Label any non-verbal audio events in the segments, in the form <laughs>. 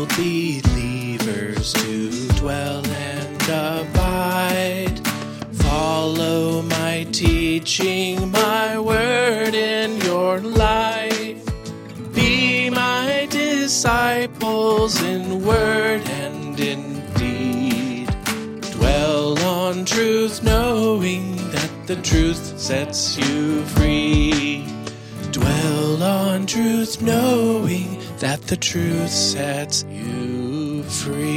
all believers to dwell and abide. Follow my teaching, my word in your life. Be my disciples in word and in deed. Dwell on truth, knowing that the truth sets you free. Dwell on truth, knowing that the truth sets you free.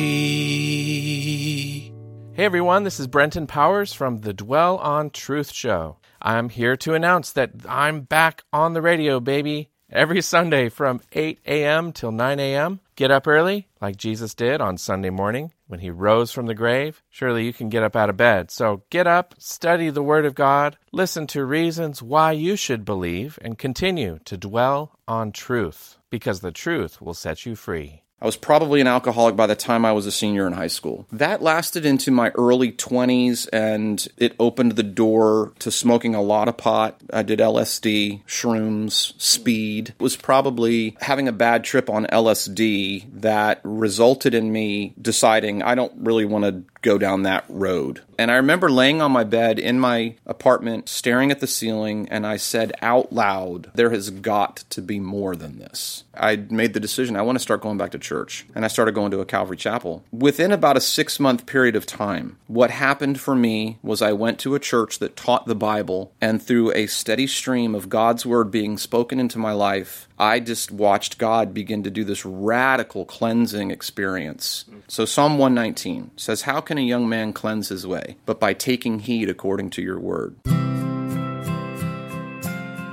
Hey everyone, this is Brenten Powers from the Dwell on Truth Show. I'm here to announce that I'm back on the radio, baby. Every Sunday from 8 a.m. till 9 a.m. Get up early, like Jesus did on Sunday morning when he rose from the grave. Surely you can get up out of bed. So get up, study the Word of God, listen to reasons why you should believe, and continue to dwell on truth, because the truth will set you free. I was probably an alcoholic by the time I was a senior in high school. That lasted into my early 20s and it opened the door to smoking a lot of pot. I did LSD, shrooms, speed. It was probably having a bad trip on LSD that resulted in me deciding I don't really want to go down that road. And I remember laying on my bed in my apartment, staring at the ceiling, and I said out loud, There has got to be more than this. I made the decision I want to start going back to church. And I started going to a Calvary chapel. Within about a six month period of time, what happened for me was I went to a church that taught the Bible, and through a steady stream of God's word being spoken into my life, I just watched God begin to do this radical cleansing experience. So, Psalm 119 says, How can a young man cleanse his way? But by taking heed according to your word.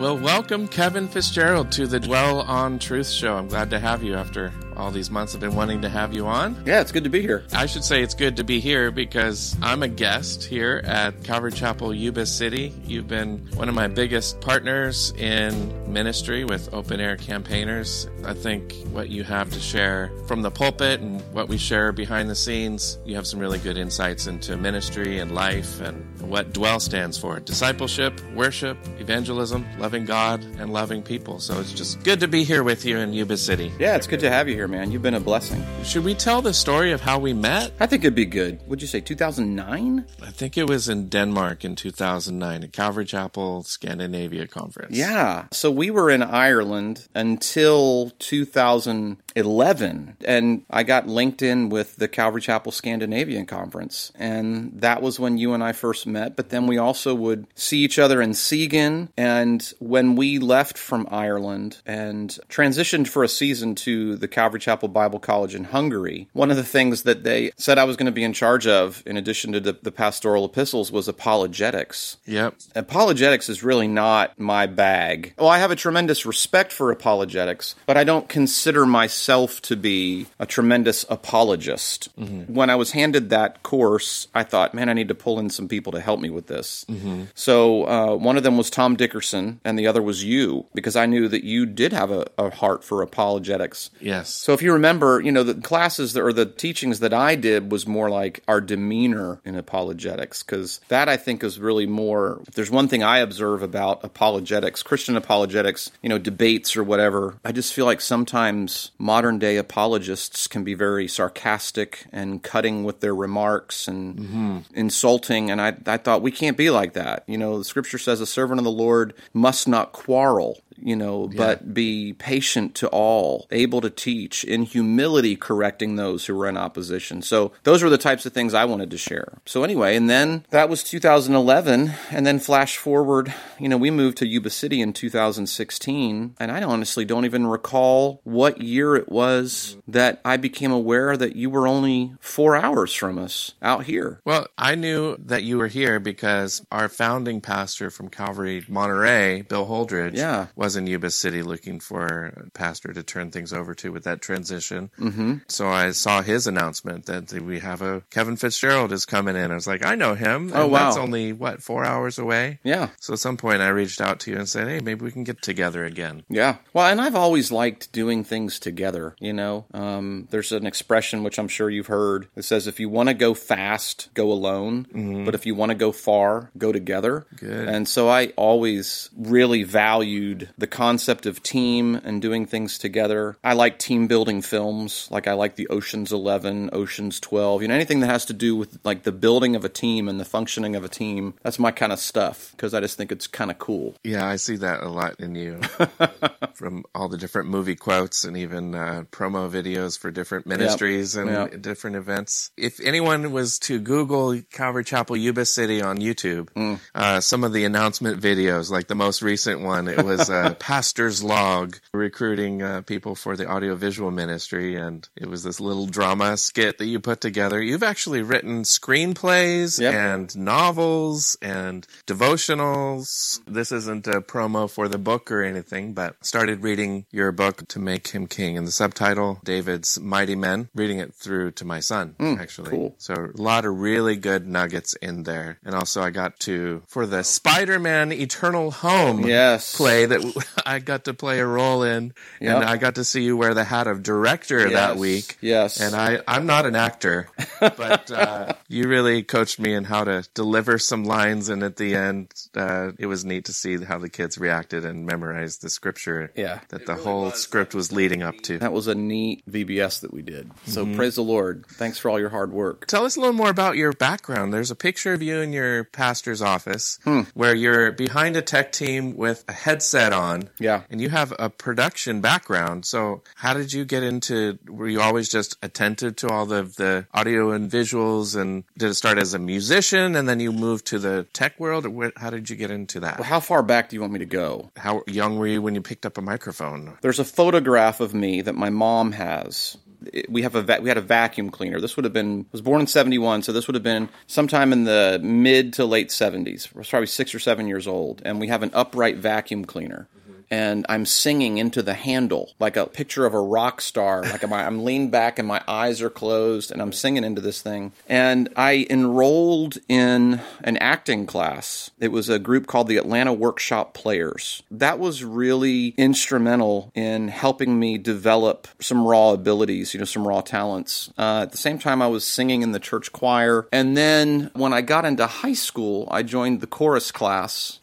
Well, welcome, Kevin Fitzgerald, to the Dwell on Truth show. I'm glad to have you after all these months I've been wanting to have you on. Yeah, it's good to be here. I should say it's good to be here because I'm a guest here at Calvary Chapel, Yuba City. You've been one of my biggest partners in ministry with open air campaigners. I think what you have to share from the pulpit and what we share behind the scenes, you have some really good insights into ministry and life and what Dwell stands for discipleship, worship, evangelism, loving God, and loving people. So it's just good to be here with you in Yuba City. Yeah, it's good to have you here, man. You've been a blessing. Should we tell the story of how we met? I think it'd be good. Would you say 2009? I think it was in Denmark in 2009 at Calvary Chapel Scandinavia Conference. Yeah. So we were in Ireland until 2011, and I got linked in with the Calvary Chapel Scandinavian Conference, and that was when you and I first met. But then we also would see each other in Siegen, and when we left from Ireland and transitioned for a season to the Calvary Chapel Bible College in Hungary, one of the things that they said I was going to be in charge of, in addition to the, the pastoral epistles, was apologetics. Yep. Apologetics is really not my bag. Well, I have a tremendous respect for apologetics, but I don't consider myself to be a tremendous apologist. When I was handed that course, I thought, man, I need to pull in some people to help me with this. So uh, one of them was Tom Dickerson, and the other was you, because I knew that you did have a, a heart for apologetics. Yes. So if you remember, you know, the classes that, or the teachings that I did was more like our demeanor in apologetics, because that I think is really more. If there's one thing I observe about apologetics, Christian apologetics, you know, debates or whatever, I just feel like sometimes modern day apologists can be very sarcastic and cutting with their remarks and mm-hmm. insulting. And I, I thought we can't be like that. You know, the scripture says a servant of the Lord must not quarrel you know, but be patient to all, able to teach, in humility correcting those who were in opposition. So those were the types of things I wanted to share. So anyway, and then that was 2011, and then flash forward, you know, we moved to Yuba City in 2016, and I honestly don't even recall what year it was that I became aware that you were only four hours from us out here. Well, I knew that you were here because our founding pastor from Calvary Monterey, Bill Holdridge, Yeah. was in Yuba City looking for a pastor to turn things over to with that transition. Mm-hmm. So I saw his announcement that we have a Kevin Fitzgerald is coming in. I was like, I know him. Oh, And wow. That's only what four hours away. Yeah. So at some point, I reached out to you and said, "Hey, maybe we can get together again." Yeah. Well, and I've always liked doing things together, you know. Um, there's an expression which I'm sure you've heard that says if you want to go fast, go alone, but if you want to go far, go together. Good. And so I always really valued the concept of team and doing things together. I like team building films, like I like the Ocean's 11, Ocean's 12, you know, anything that has to do with like the building of a team and the functioning of a team. That's my kind of stuff because I just think it's kind of cool. Yeah, I see that a lot in you <laughs> from all the different movie quotes and even uh, promo videos for different ministries and Yep. different events. If anyone was to Google Calvary Chapel Yuba City on YouTube, Mm. uh, some of the announcement videos, like the most recent one, it was a pastor's log recruiting uh, people for the audiovisual ministry. And it was this little drama skit that you put together. You've actually written screenplays Yep. and novels and devotionals. This isn't a promo for the book or anything, but started reading your book to make him king and the subtitle David's Mighty Men, reading it through to my son actually. cool. So a lot of really good nuggets in there. And also I got to for the Spider-Man Eternal Home Yes. play that <laughs> I got to play a role in Yep. and I got to see you wear the hat of director that week. Yes. And I, I'm not an actor, <laughs> but uh, you really coached me in how to deliver some lines. And at the end, uh, it was neat to see how the kids reacted and memorized the scripture Yeah. that the whole script was leading up to. That was a neat VBS that we did. So Mm-hmm. praise the Lord. Thanks for all your hard work. Tell us a little more about your background. There's a picture of you in your pastor's office Hmm. where you're behind a tech team with a headset on. Yeah. And you have a production background. So how did you get into, were you always just attentive to all the, the audio and visuals? And did it start as a musician and then you moved to the tech world? Or how did you get into that? How far back do you want me to go? How young were you when you picked up a microphone? There's a photograph of me that my mom has. It- We have a va- we had a vacuum cleaner. This would have been I was born in '71, so this would have been sometime in the mid to late '70s. I was probably six or seven years old, and we have an upright vacuum cleaner. And I'm singing into the handle like a picture of a rock star. Like I'm, I'm leaned back and my eyes are closed, and I'm singing into this thing. And I enrolled in an acting class. It was a group called the Atlanta Workshop Players. That was really instrumental in helping me develop some raw abilities, you know, some raw talents. Uh, at the same time, I was singing in the church choir. And then when I got into high school, I joined the chorus class,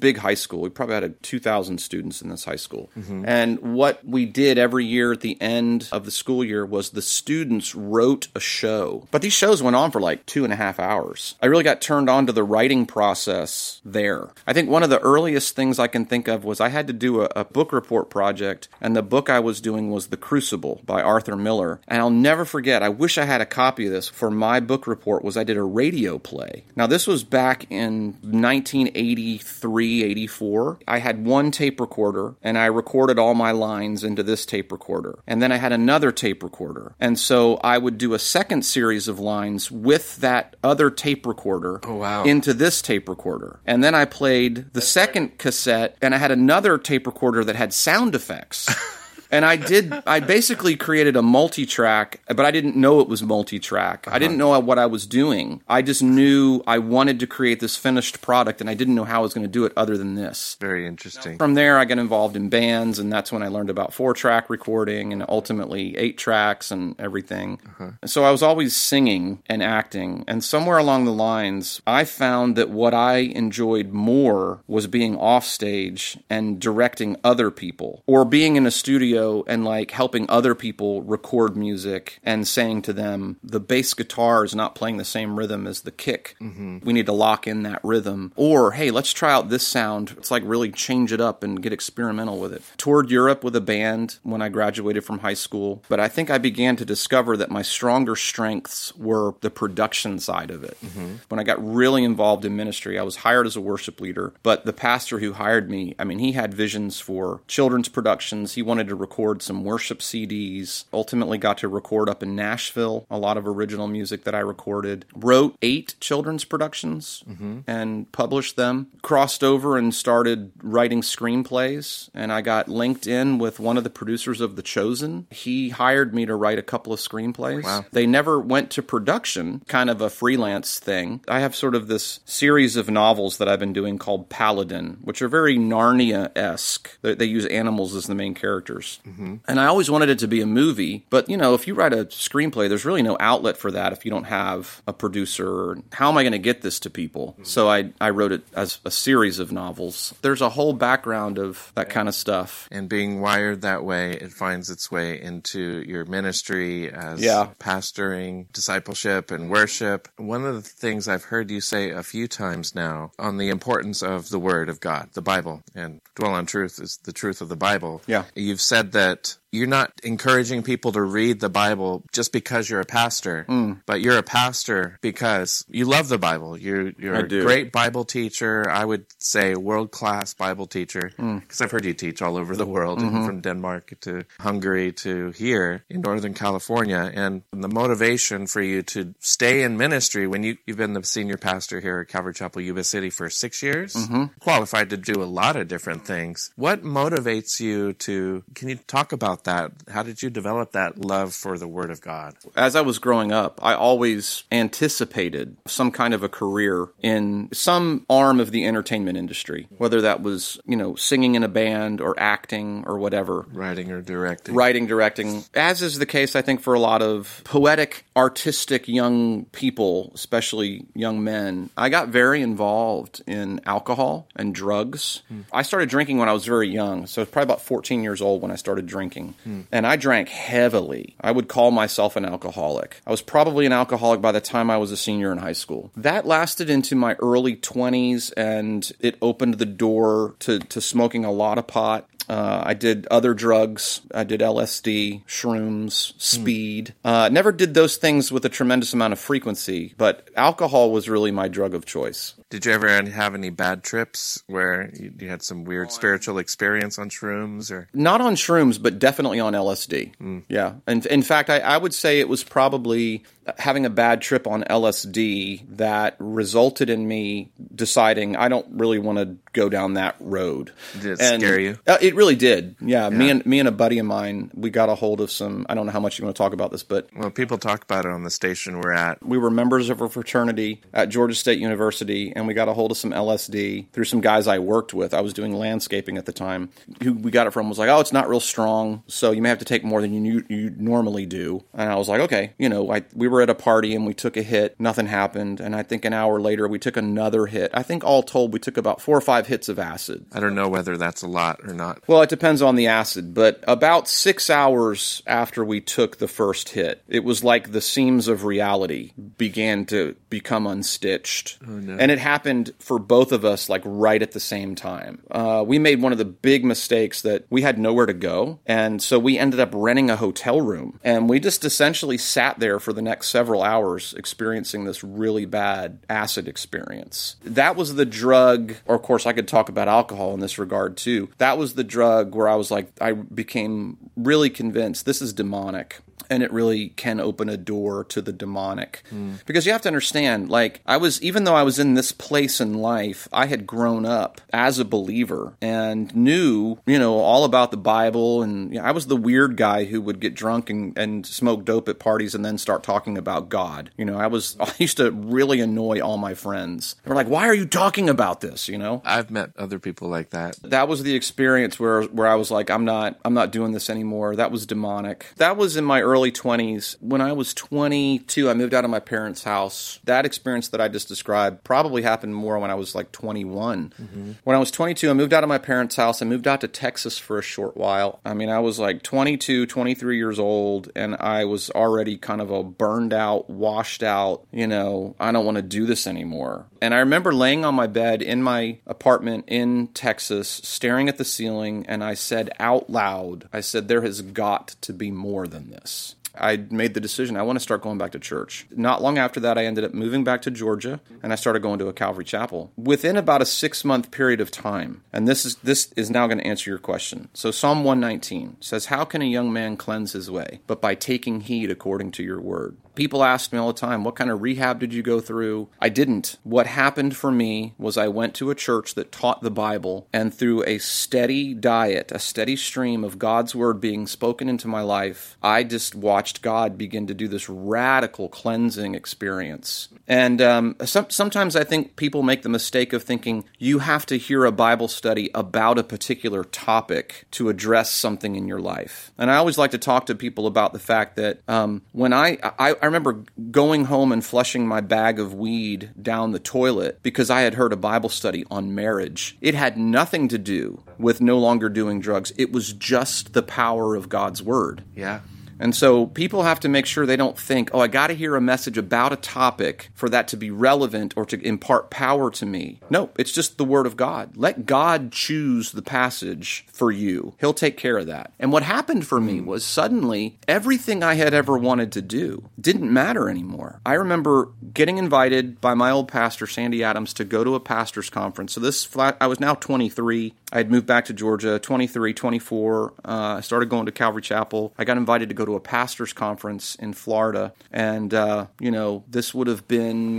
big high school. We probably had 2,000 students in this high school. Mm-hmm. And what we did every year at the end of the school year was the students wrote a show. But these shows went on for like two and a half hours. I really got turned on to the writing process there. I think one of the earliest things I can think of was I had to do a, a book report project, and the book I was doing was The Crucible by Arthur Miller. And I'll never forget, I wish I had a copy of this for my book report, was I did a radio play. Now, this was back in 1983, 84. I had one tape recorder, and I recorded all my lines into this tape recorder. And then I had another tape recorder. And so I would do a second series of lines with that other tape recorder oh, wow. into this tape recorder. And then I played the second cassette, and I had another tape recorder that had sound effects. <laughs> And I did, I basically created a multi track, but I didn't know it was multi track. I didn't uh-huh. know what I was doing. I just knew I wanted to create this finished product, and I didn't know how I was going to do it other than this. Very interesting. From there, I got involved in bands, and that's when I learned about four track recording and ultimately eight tracks and everything. Uh-huh. So I was always singing and acting. And somewhere along the lines, I found that what I enjoyed more was being off stage and directing other people or being in a studio and like helping other people record music and saying to them, the bass guitar is not playing the same rhythm as the kick. Mm-hmm. We need to lock in that rhythm. Or, hey, let's try out this sound. It's like really change it up and get experimental with it. Toured Europe with a band when I graduated from high school, but I think I began to discover that my stronger strengths were the production side of it. Mm-hmm. When I got really involved in ministry, I was hired as a worship leader, but the pastor who hired me, I mean, he had visions for children's productions. He wanted to record some worship CDs. Ultimately, got to record up in Nashville a lot of original music that I recorded. Wrote eight children's productions mm-hmm. and published them. Crossed over and started writing screenplays. And I got linked in with one of the producers of The Chosen. He hired me to write a couple of screenplays. Wow. They never went to production, kind of a freelance thing. I have sort of this series of novels that I've been doing called Paladin, which are very Narnia esque. They, they use animals as the main characters. Mm-hmm. And I always wanted it to be a movie, but you know, if you write a screenplay, there's really no outlet for that if you don't have a producer. How am I going to get this to people? Mm-hmm. So I, I wrote it as a series of novels. There's a whole background of that kind of stuff. And being wired that way, it finds its way into your ministry as Yeah. pastoring, discipleship, and worship. One of the things I've heard you say a few times now on the importance of the Word of God, the Bible, and dwell on truth is the truth of the Bible. Yeah. You've said that you're not encouraging people to read the Bible just because you're a pastor, Mm. but you're a pastor because you love the Bible. You're you're a great Bible teacher. I would say world class Bible teacher Mm. because I've heard you teach all over the world, Mm-hmm. from Denmark to Hungary to here in Northern California, and the motivation for you to stay in ministry when you you've been the senior pastor here at Calvary Chapel, Yuba City for six years, Mm-hmm. qualified to do a lot of different things. What motivates you to? Can you talk about that? How did you develop that love for the Word of God? As I was growing up, I always anticipated some kind of a career in some arm of the entertainment industry, whether that was, you know, singing in a band or acting or whatever. Writing or directing? writing, directing, as is the case, I think, for a lot of poetic, artistic young people, especially young men. I got very involved in alcohol and drugs. Hmm. I started drinking when I was very young, so I was probably about 14 years old when I started drinking. And I drank heavily. I would call myself an alcoholic. I was probably an alcoholic by the time I was a senior in high school. That lasted into my early 20s, and it opened the door to, to smoking a lot of pot. Uh, I did other drugs. I did LSD, shrooms, speed. Uh, never did those things with a tremendous amount of frequency, but alcohol was really my drug of choice. Did you ever have any bad trips where you, you had some weird spiritual experience on shrooms or? Not on shrooms, but definitely on LSD. Yeah. And in fact, I, I would say it was probably having a bad trip on LSD that resulted in me deciding I don't really want to go down that road. Did it scare you? Uh, it really did. Yeah, Me and me and a buddy of mine, we got a hold of some. I don't know how much you want to talk about this, but Well, people talk about it on the station we're at. we were members of a fraternity at Georgia State University, and we got a hold of some LSD through some guys I worked with. I was doing landscaping at the time. Who we got it from was like, "Oh, it's not real strong, so you may have to take more than you you normally do." And I was like, "Okay." You know, I, we were at a party and we took a hit. Nothing happened, and I think an hour later we took another hit. I think all told we took about four or five hits of acid. I don't know whether that's a lot or not. Well, it depends on the acid, but about six hours after we took the first hit, it was like the seams of reality began to become unstitched. Oh, and it happened for both of us, like right at the same time. Uh, we made one of the big mistakes that we had nowhere to go. And so we ended up renting a hotel room. And we just essentially sat there for the next several hours experiencing this really bad acid experience. That was the drug, or of course, I could talk about alcohol in this regard too. That was the drug where I was like, I became really convinced this is demonic. And it really can open a door to the demonic. Because you have to understand, like, I was, even though I was in this place in life, I had grown up as a believer and knew, you know, all about the Bible. And you know, I was the weird guy who would get drunk and, and smoke dope at parties and then start talking about God. You know, I was, <laughs> I used to really annoy all my friends. They were like, why are you talking about this? You know? I've met other people like that. that was the experience where where I was like, I'm not I'm not doing this anymore. That was demonic. That was in my early 20s. When I was 22, I moved out of my parents' house. That experience that I just described probably happened more when I was like 21. Mm-hmm. When I was 22, I moved out of my parents' house. I moved out to Texas for a short while. I mean, I was like 22, 23 years old, and I was already kind of a burned out, washed out, you know, I don't want to do this anymore. And I remember laying on my bed in my apartment in Texas, staring at the ceiling, and I said out loud, I said, there has got to be more than this. I made the decision I want to start going back to church. Not long after that, I ended up moving back to Georgia and I started going to a Calvary chapel. Within about a six month period of time, and this is this is now going to answer your question. So Psalm 119 says, How can a young man cleanse his way? But by taking heed according to your word. People ask me all the time, What kind of rehab did you go through? I didn't. What happened for me was I went to a church that taught the Bible, and through a steady diet, a steady stream of God's word being spoken into my life, I just watched watched God begin to do this radical cleansing experience. And um, some, sometimes I think people make the mistake of thinking you have to hear a Bible study about a particular topic to address something in your life. And I always like to talk to people about the fact that um, when I, I I remember going home and flushing my bag of weed down the toilet because I had heard a Bible study on marriage. It had nothing to do with no longer doing drugs. It was just the power of God's word. Yeah. And so people have to make sure they don't think, oh, I got to hear a message about a topic for that to be relevant or to impart power to me. No, it's just the Word of God. Let God choose the passage for you, He'll take care of that. And what happened for me was suddenly everything I had ever wanted to do didn't matter anymore. I remember getting invited by my old pastor, Sandy Adams, to go to a pastor's conference. So this flat, I was now 23. I had moved back to Georgia, 23, 24. Uh, I started going to Calvary Chapel. I got invited to go to a pastor's conference in Florida. And, uh, you know, this would have been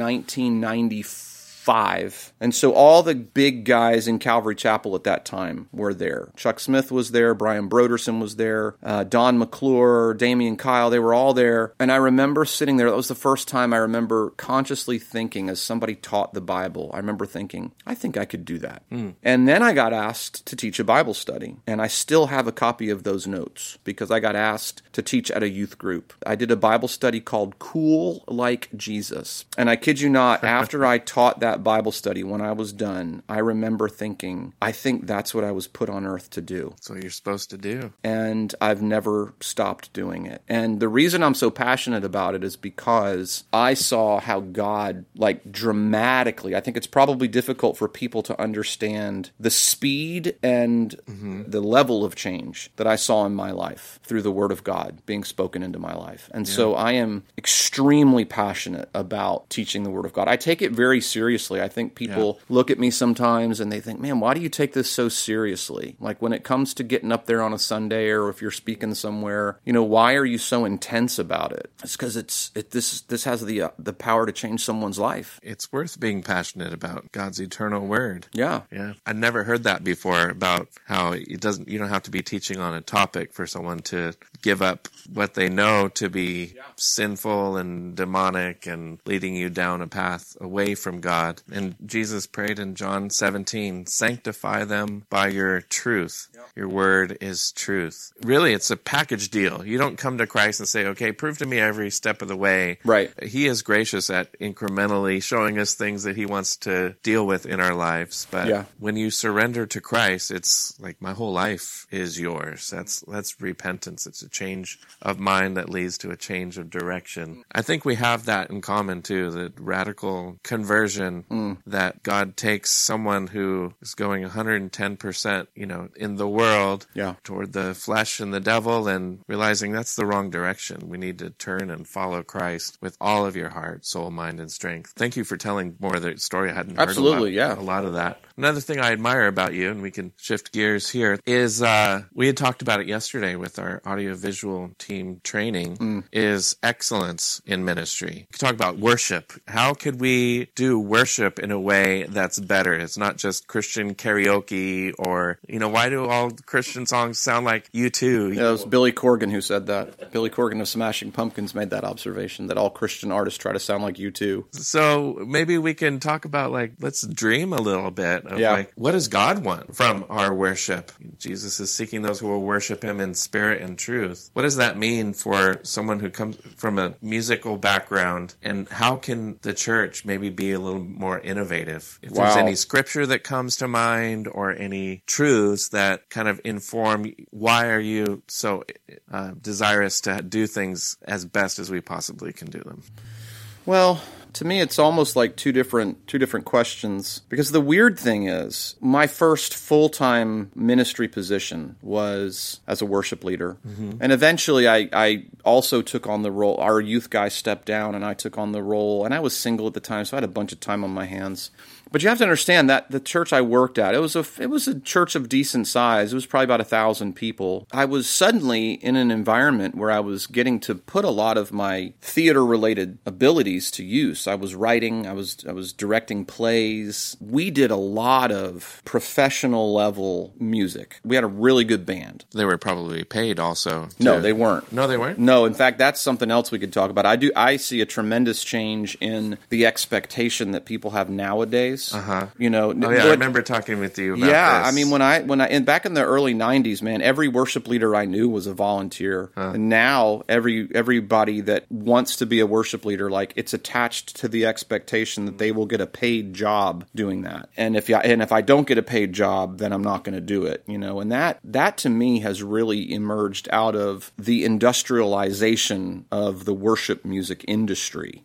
1995. And so all the big guys in Calvary Chapel at that time were there. Chuck Smith was there, Brian Brodersen was there, uh, Don McClure, Damian Kyle, they were all there. And I remember sitting there, that was the first time I remember consciously thinking as somebody taught the Bible, I remember thinking, I think I could do that. And then I got asked to teach a Bible study. And I still have a copy of those notes because I got asked to teach at a youth group. I did a Bible study called Cool Like Jesus. And I kid you not, <laughs> after I taught that Bible study, when I was done, I remember thinking, I think that's what I was put on earth to do That's what you're supposed to do. and I've never stopped doing it. And the reason I'm so passionate about it is because I saw how God, like dramatically, I think it's probably difficult for people to understand the speed and mm-hmm. the level of change that I saw in my life through the Word of God being spoken into my life. And so I am extremely passionate about teaching the Word of God. I take it very seriously. I think people look at me sometimes and they think, man, why do you take this so seriously? Like when it comes to getting up there on a Sunday or if you're speaking somewhere, you know, why are you so intense about it? It's because it's it, this this has the uh, the power to change someone's life. It's worth being passionate about God's eternal word. Yeah. Yeah. I'd never heard that before about how it doesn't you don't have to be teaching on a topic for someone to give up what they know to be sinful and demonic and leading you down a path away from God. And Jesus prayed in John 17, sanctify them by your truth. Your word is truth. Really, it's a package deal. You don't come to Christ and say, okay, prove to me every step of the way. Right. He is gracious at incrementally showing us things that he wants to deal with in our lives. But Yeah. when you surrender to Christ, it's like my whole life is yours. That's that's repentance. It's a change of mind that leads to a change of direction. I think we have that in common too, the radical conversion Mm. that God takes someone who is going 110%, you know, in the world Yeah. toward the flesh and the devil and realizing that's the wrong direction. We need to turn and follow Christ with all of your heart, soul, mind, and strength. Thank you for telling more of the story. I hadn't heard a lot, yeah. a lot of that. Another thing I admire about you, and we can shift gears here, is uh, we had talked about it yesterday with our audiovisual team training, Mm. is excellence in ministry. We talk about worship. How could we do worship in a way that's better? It's not just Christian karaoke or, you know, why do all Christian songs sound like U2? Yeah, it was Billy Corgan who said that. Billy Corgan of Smashing Pumpkins made that observation that all Christian artists try to sound like U2. So maybe we can talk about like let's dream a little bit of Yeah. like what does God want from our worship? Jesus is seeking those who will worship him in spirit and truth. What does that mean for someone who comes from a musical background and how can the church maybe be a little more innovative? If there's any scripture that comes to mind or any truths that kind of inform why are you so uh, desirous to do things as best as we possibly can do them? Well, to me it's almost like two different two different questions because the weird thing is my first full-time ministry position was as a worship leader. Mm-hmm. And eventually I I also took on the role our youth guy stepped down and I took on the role and I was single at the time so I had a bunch of time on my hands. But you have to understand that the church I worked at, it was a it was a church of decent size. It was probably about a thousand people. I was suddenly in an environment where I was getting to put a lot of my theater related abilities to use. I was writing, I was I was directing plays. We did a lot of professional level music. We had a really good band. They were probably paid also. No, they weren't. No, they weren't. No, in fact, that's something else we could talk about. I do. I see a tremendous change in the expectation that people have nowadays. Uh huh. You know. Oh yeah, I remember talking with you. about Yeah, this. I mean, when I when I and back in the early '90s, man, every worship leader I knew was a volunteer. And now every everybody that wants to be a worship leader, like it's attached to the expectation that they will get a paid job doing that. And if I, and if I don't get a paid job, then I'm not going to do it. You know, and that that to me has really emerged out of the industrialization of the worship music industry.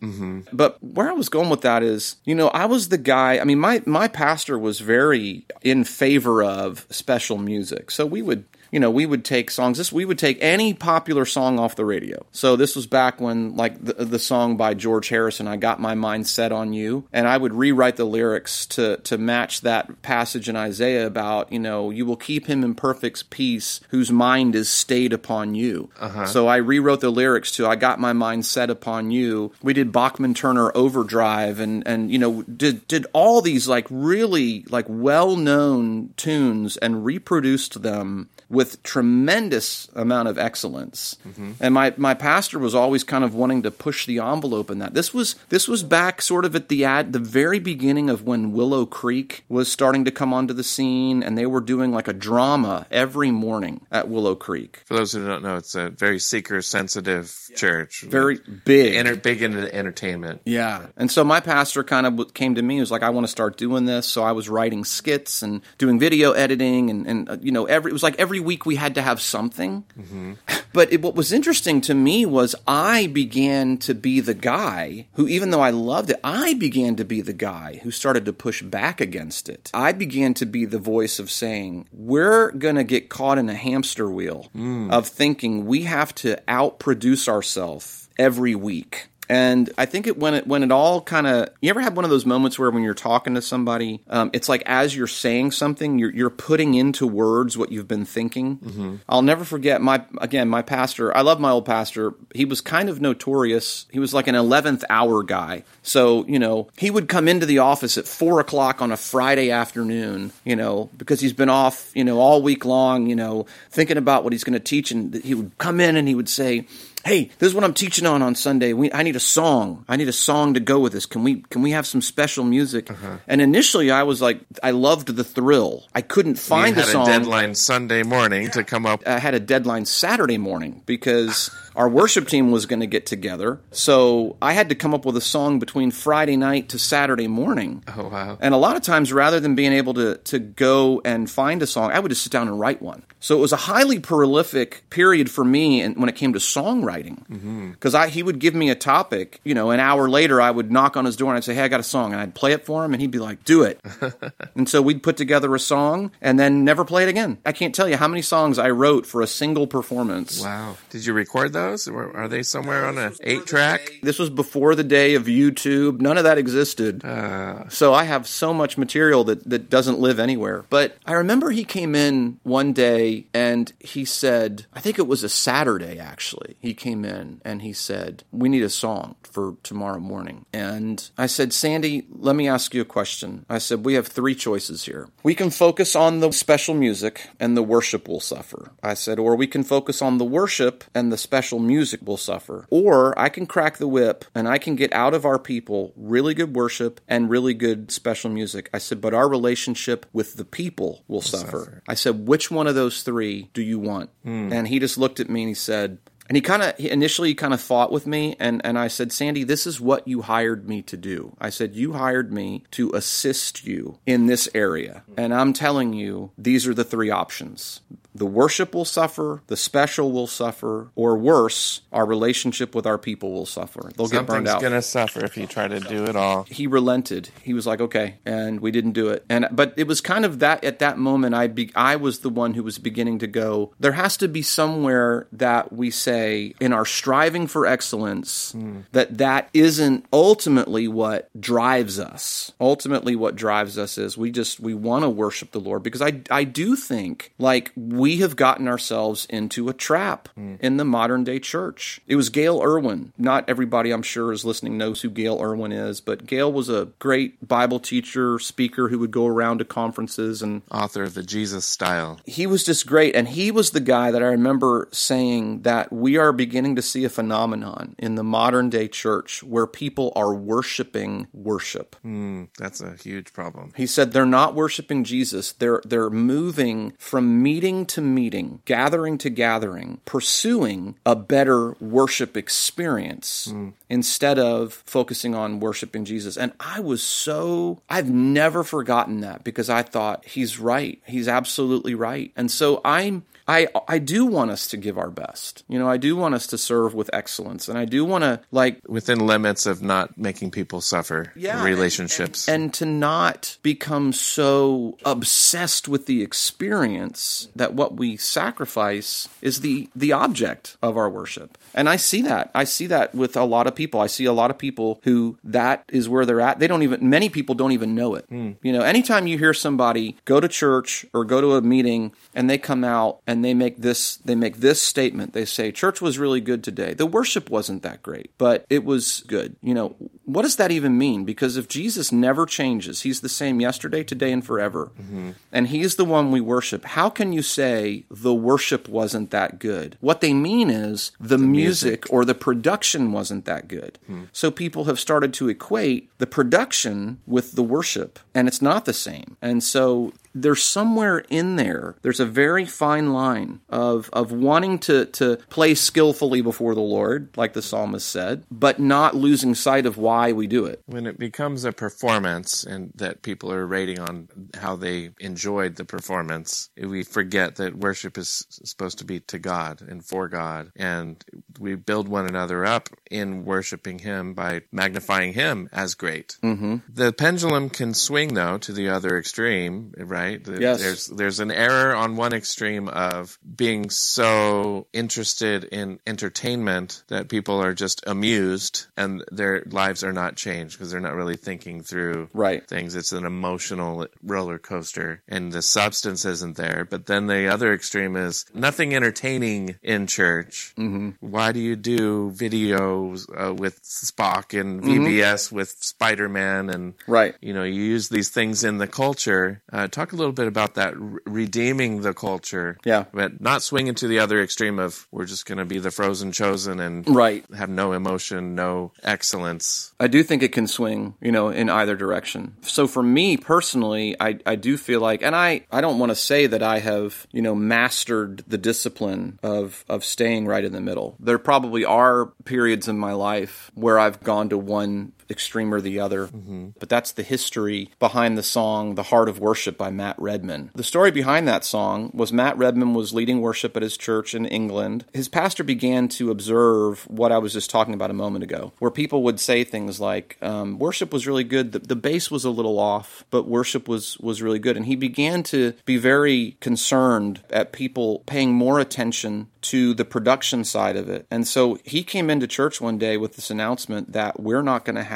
But where I was going with that is, you know, I was the guy. I mean, my my pastor was very in favor of special music, so we would. You know, we would take songs. This we would take any popular song off the radio. So this was back when, like the, the song by George Harrison, "I Got My Mind Set on You," and I would rewrite the lyrics to to match that passage in Isaiah about, you know, you will keep him in perfect peace whose mind is stayed upon you. Uh-huh. So I rewrote the lyrics to "I Got My Mind Set Upon You." We did Bachman Turner Overdrive, and and you know did did all these like really like well known tunes and reproduced them with tremendous amount of excellence. And my my pastor was always kind of wanting to push the envelope in that. This was this was back sort of at the ad the very beginning of when Willow Creek was starting to come onto the scene and they were doing like a drama every morning at Willow Creek. For those who don't know, it's a very seeker sensitive church. Very big. Enter, big into entertainment. Yeah. And so my pastor kind of came to me and was like, I want to start doing this. So I was writing skits and doing video editing. And, and uh, you know, every, it was like every week we had to have something. Mm-hmm. <laughs> But it, what was interesting to me was I began to be the guy who, even though I loved it, I began to be the guy who started to push back against it. I began to be the voice of saying, we're going to get caught in a hamster wheel mm. of thinking we have to outproduce ourselves every week. And I think it when it when it all kind of you ever have one of those moments where when you're talking to somebody, um, it's like as you're saying something, you're you're putting into words what you've been thinking. I'll never forget my again my pastor. I love my old pastor. He was kind of notorious. He was like an eleventh hour guy. So you know he would come into the office at four o'clock on a Friday afternoon. You know because he's been off you know all week long. You know thinking about what he's going to teach, and he would come in and he would say hey, this is what I'm teaching on on Sunday. We, I need a song. I need a song to go with this. Can we can we have some special music? Uh-huh. And initially, I was like, I loved the thrill. I couldn't find You had a a song. deadline Sunday morning to come up. I had a deadline Saturday morning because our worship team was going to get together. So I had to come up with a song between Friday night to Saturday morning. Oh wow! And a lot of times, rather than being able to, to go and find a song, I would just sit down and write one. So it was a highly prolific period for me and when it came to songwriting. Mm-hmm. Because I he would give me a topic, you know, an hour later I would knock on his door and I'd say, Hey, I got a song. And I'd play it for him and he'd be like, Do it. <laughs> and so we'd put together a song and then never play it again. I can't tell you how many songs I wrote for a single performance. Wow! Did you record those? Or are they somewhere on a eight track? This was before the day of YouTube. None of that existed. Uh. so I have so much material that, that doesn't live anywhere. But I remember he came in one day and he said, I think it was a Saturday actually. He came in and he said, We need a song for tomorrow morning. And I said, Sandy, let me ask you a question. I said, We have three choices here. We can focus on the special music and the worship will suffer. I said, Or we can focus on the worship and the special music will suffer. Or I can crack the whip and I can get out of our people really good worship and really good special music. I said, But our relationship with the people will suffer. I said, Which one of those three do you want? Hmm. And he just looked at me and he said, and he kind of initially kind of fought with me, and, and I said, Sandy, this is what you hired me to do. I said, You hired me to assist you in this area. Hmm. And I'm telling you, these are the three options the worship will suffer, the special will suffer, or worse, our relationship with our people will suffer. They'll get burned out. Something's out. gonna suffer if you try to do it all. he relented. He was like, "Okay," and we didn't do it. And but it was kind of that at that moment. I be, I was the one who was beginning to go. There has to be somewhere that we say in our striving for excellence hmm. that that isn't ultimately what drives us. Ultimately, what drives us is we just we want to worship the Lord because I I do think like we have gotten ourselves into a trap in the modern day church. It was Gayle Erwin. Not everybody I'm sure is listening knows who Gayle Erwin is, but Gayle was a great Bible teacher, speaker who would go around to conferences and Author of the Jesus style. he was just great and he was the guy that i remember saying that we are beginning to see a phenomenon in the modern day church where people are worshiping worship Mm, that's a huge problem. he said they're not worshiping jesus they're they're moving from meeting to meeting gathering to gathering pursuing a better worship experience hmm. instead of focusing on worshiping jesus. And i was so i've never forgotten that because i thought he's right. He's absolutely right. And so i'm I, I do want us to give our best. You know, I do want us to serve with excellence. And I do want to, like, Within limits of not making people suffer Yeah, in relationships. and to not become so obsessed with the experience that what we sacrifice is the the object of our worship and i see that. I see that with a lot of people. I see a lot of people who that is where they're at. They don't even many people don't even know it. Hmm. You know anytime you hear somebody go to church or go to a meeting and they come out and they make this they make this statement they say church was really good today. The worship wasn't that great but it was good. You know what does that even mean? Because if jesus never changes he's the same yesterday today and forever. Mm-hmm. And he's the one we worship. How can you say the worship wasn't that good? What they mean is the, music, or the production wasn't that good. Hmm. So people have started to equate the production with the worship and it's not the same. And so there's somewhere in there there's a very fine line of of wanting to to play skillfully before the lord like the psalmist said but not losing sight of why we do it when it becomes a performance and that people are rating on how they enjoyed the performance, we forget that worship is supposed to be to God and for God. And we build one another up in worshiping Him by magnifying Him as great. Mm-hmm. The pendulum can swing, though, to the other extreme, right? The- Yes. There's, there's an error on one extreme of being so interested in entertainment that people are just amused and their lives are not changed because they're not really thinking through Right. things. It's an emotional roller coaster and the substance isn't there. But then the other extreme is nothing entertaining in church. Mm-hmm. Why do you do videos uh, with Spock and VBS with Spider Man and Right. you know you use these things in the culture uh, talk a little bit about that re- redeeming the culture Yeah. but not swinging to the other extreme of we're just going to be the frozen chosen and right have no emotion no excellence I do think it can swing, you know, in either direction. So for me personally, I, I do feel like, and I, I don't want to say that I have, you know, mastered the discipline of, of staying right in the middle. There probably are periods in my life where I've gone to one extreme or the other, Mm-hmm. but that's the history behind the song The Heart of Worship by Matt Redman. The story behind that song was Matt Redman was leading worship at his church in England. His pastor began to observe what I was just talking about a moment ago, where people would say things like, um, worship was really good, the, the bass was a little off, but worship was, was really good. And he began to be very concerned at people paying more attention to the production side of it. And so he came into church one day with this announcement that we're not going to have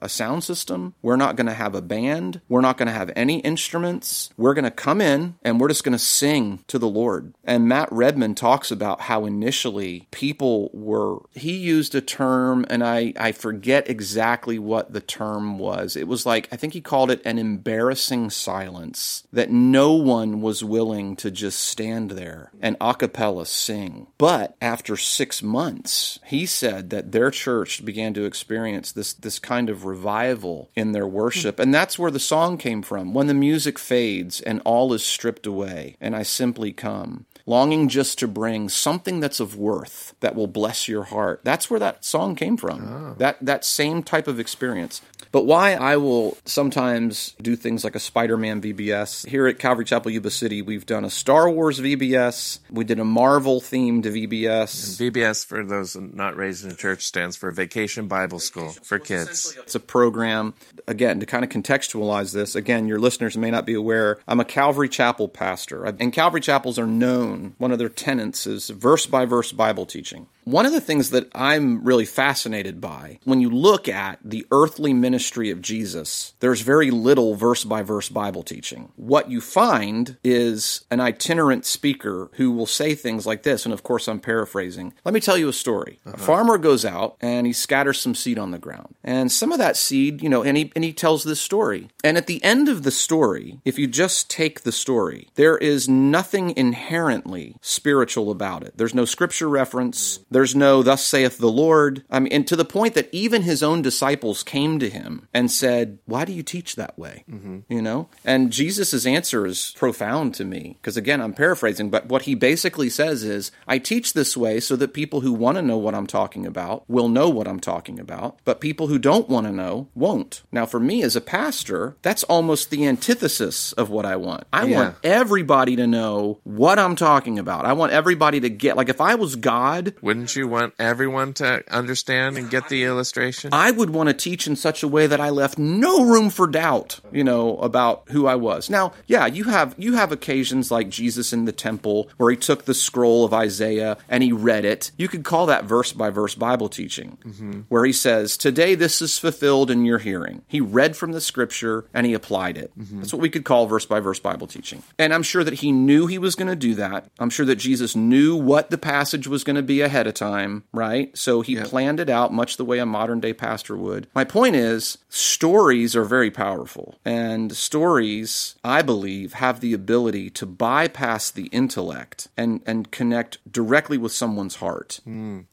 a sound system, we're not going to have a band, we're not going to have any instruments. We're going to come in and we're just going to sing to the Lord. And Matt Redman talks about how initially people were he used a term and I I forget exactly what the term was. It was like I think he called it an embarrassing silence that no one was willing to just stand there and a cappella sing. But after 6 months, he said that their church began to experience this this kind of revival in their worship. And that's where the song came from. When the music fades and all is stripped away and I simply come longing just to bring something that's of worth that will bless your heart. That's where that song came from. Ah. That that same type of experience. But why I will sometimes do things like a Spider Man VBS. Here at Calvary Chapel, Yuba City, we've done a Star Wars VBS, we did a Marvel themed VBS. VBS, for those not raised in a church, stands for Vacation Bible School for kids. It's a program, again, to kind of contextualize this. Again, your listeners may not be aware, I'm a Calvary Chapel pastor. And Calvary Chapels are known, one of their tenets is verse by verse Bible teaching. One of the things that I'm really fascinated by, when you look at the earthly ministry of Jesus, there's very little verse by verse Bible teaching. What you find is an itinerant speaker who will say things like this, and of course I'm paraphrasing. Let me tell you a story. A uh-huh. farmer goes out and he scatters some seed on the ground. And some of that seed, you know, and he, and he tells this story. And at the end of the story, if you just take the story, there is nothing inherently spiritual about it. There's no scripture reference. There's no, thus saith the Lord. I mean, and to the point that even his own disciples came to him and said, Why do you teach that way? Mm-hmm. You know? And Jesus' answer is profound to me. Because again, I'm paraphrasing, but what he basically says is, I teach this way so that people who want to know what I'm talking about will know what I'm talking about, but people who don't want to know won't. Now, for me as a pastor, that's almost the antithesis of what I want. I Yeah. want everybody to know what I'm talking about. I want everybody to get, like, if I was God, Wouldn't you want everyone to understand and get the illustration? I would want to teach in such a way that I left no room for doubt, you know, about who I was. Now, yeah, you have you have occasions like Jesus in the temple where he took the scroll of Isaiah and he read it. You could call that verse by verse Bible teaching, mm-hmm. where he says, "Today this is fulfilled in your hearing." He read from the scripture and he applied it. Mm-hmm. That's what we could call verse by verse Bible teaching. And I'm sure that he knew he was going to do that. I'm sure that Jesus knew what the passage was going to be ahead of time, right? So he planned it out much the way a modern day pastor would. My point is, stories are very powerful. And stories, I believe, have the ability to bypass the intellect and, and connect directly with someone's heart.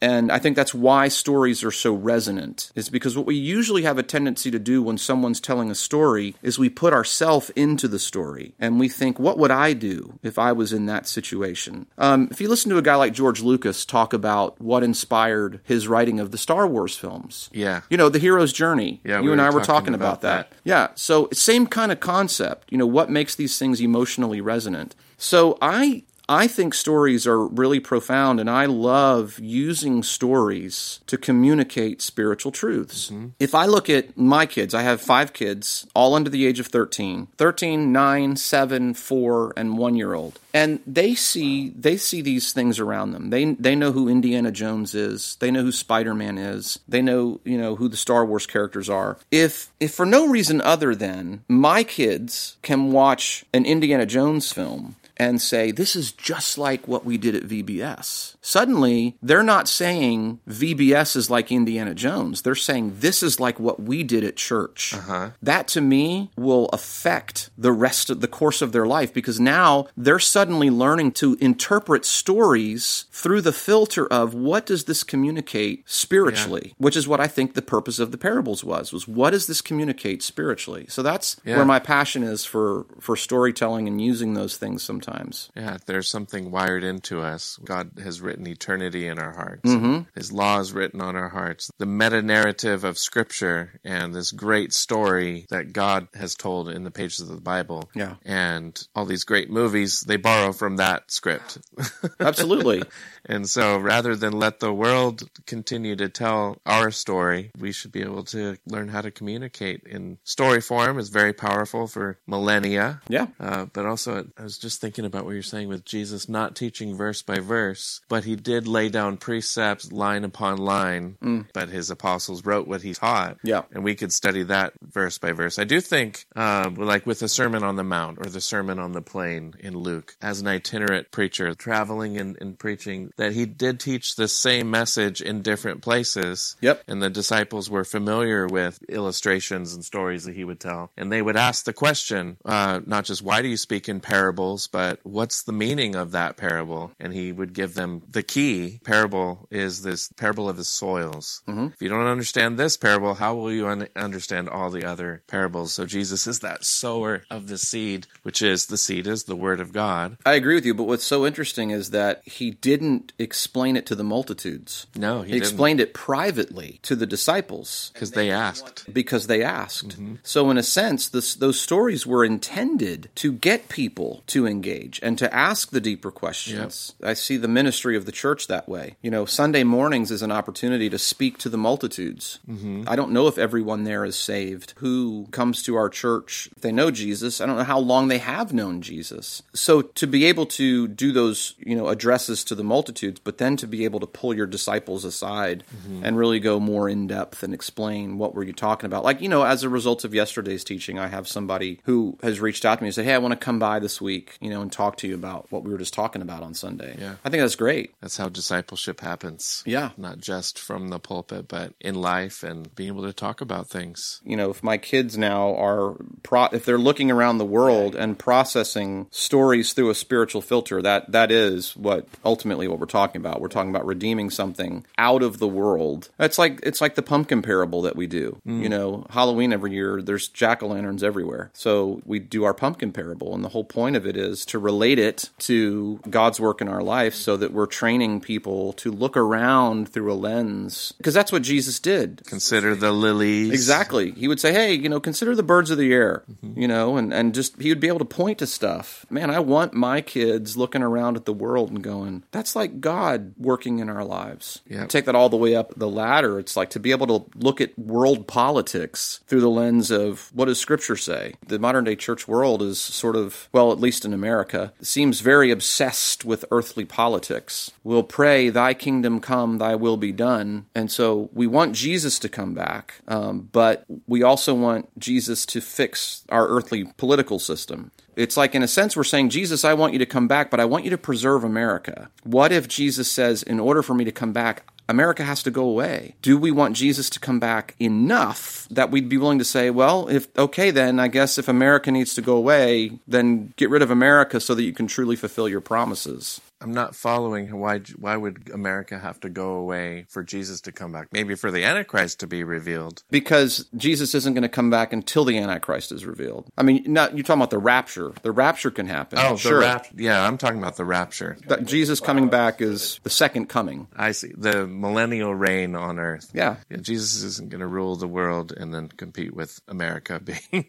And I think that's why stories are so resonant, is because what we usually have a tendency to do when someone's telling a story is we put ourselves into the story and we think, what would I do if I was in that situation? Um, if you listen to a guy like George Lucas talk about what inspired his writing of the Star Wars films, Yeah. you know, the hero's journey. Yeah, you we and I were talking talking about about that. Yeah, so same kind of concept. You know, what makes these things emotionally resonant? So I I think stories are really profound, and I love using stories to communicate spiritual truths. Mm-hmm. If I look at my kids, I have five kids, all under the age of 13 13, 9, 7, 4, and 1 year old. And they see they see these things around them. They they know who Indiana Jones is. They know who Spider Man is. They know you know who the Star Wars characters are. If if for no reason other than my kids can watch an Indiana Jones film and say, this is just like what we did at VBS. Suddenly, they're not saying VBS is like Indiana Jones. They're saying this is like what we did at church. Uh-huh. That to me will affect the rest of the course of their life because now they're suddenly learning to interpret stories through the filter of what does this communicate spiritually, which is what I think the purpose of the parables was, was what does this communicate spiritually? So that's Yeah. where my passion is for, for storytelling and using those things sometimes. Yeah, there's something wired into us. God has written eternity in our hearts. Mm-hmm. His law is written on our hearts. The meta narrative of Scripture and this great story that God has told in the pages of the Bible. Yeah. And all these great movies, they borrow from that script. <laughs> Absolutely. and so rather than let the world continue to tell our story, we should be able to learn how to communicate in story form is very powerful for millennia. Yeah. Uh, but also, I was just thinking about what you're saying with Jesus not teaching verse by verse, but he did lay down precepts line upon line. But his apostles wrote what he taught. Yeah. And we could study that verse by verse. I do think, um, like with the Sermon on the Mount or the Sermon on the Plain in Luke, as an itinerant preacher traveling and, and preaching, that he did teach the same message in different places. Yep. And the disciples were familiar with illustrations and stories that he would tell. And they would ask the question, uh, not just why do you speak in parables, but but what's the meaning of that parable? And he would give them the key parable is this parable of the soils. Mm-hmm. If you don't understand this parable, how will you un- understand all the other parables? So Jesus is that sower of the seed, which is the seed is the word of God. I agree with you, but what's so interesting is that he didn't explain it to the multitudes. No, he, he explained it privately to the disciples because they asked. Because they asked. Mm-hmm. So, in a sense, this, those stories were intended to get people to engage and to ask the deeper questions. Yep. I see the ministry of the church that way. You know, Sunday mornings is an opportunity to speak to the multitudes. Mm-hmm. I don't know if everyone there is saved who comes to our church. If they know Jesus, I don't know how long they have known Jesus. So, to be able to do those, you know, addresses to the multitudes, but then to be able to pull your disciples aside mm-hmm. and really go more in depth and explain what were you talking about. Like, you know, as a result of yesterday's teaching, I have somebody who has reached out to me and said, Hey, I want to come by this week, you know, and talk to you about what we were just talking about on Sunday. Yeah. I think that's great. That's how discipleship happens. Yeah. Not just from the pulpit, but in life and being able to talk about things. You know, if my kids now are, pro- if they're looking around the world and processing stories through a spiritual filter, that that is what ultimately what we're talking about. We're talking about redeeming something out of the world. It's like it's like the pumpkin parable that we do. Mm. You know, Halloween every year, there's jack o' lanterns everywhere. So we do our pumpkin parable, and the whole point of it is to relate it to God's work in our life, so that we're training people to look around through a lens, because that's what Jesus did. Consider the lilies. Exactly. He would say, "Hey, you know, consider the birds of the air." Mm-hmm. You know, and and just he would be able to point to stuff. Man, I want my kids looking around at the world and going, "That's like God working in our lives." Yep. Take that all the way up the ladder. It's like to be able to look at world politics through the lens of what does Scripture say. The modern day church world is sort of, well, at least in America, seems very obsessed with earthly politics. We'll pray, "Thy kingdom come, Thy will be done," and so we want Jesus to come back, um, but we also want Jesus to fix our earthly political system. It's like, in a sense, we're saying, Jesus, I want you to come back, but I want you to preserve America. What if Jesus says, in order for me to come back, America has to go away. Do we want Jesus to come back enough that we'd be willing to say, well, if okay, then I guess if America needs to go away, then get rid of America so that you can truly fulfill your promises? I'm not following why why would America have to go away for Jesus to come back? Maybe for the Antichrist to be revealed. Because Jesus isn't going to come back until the Antichrist is revealed. I mean, not you're talking about the rapture. The rapture can happen. Oh, sure. Rap- yeah, I'm talking about the rapture. That Jesus coming back is the second coming. I see. The millennial reign on earth. Yeah. yeah Jesus isn't going to rule the world and then compete with America <laughs> being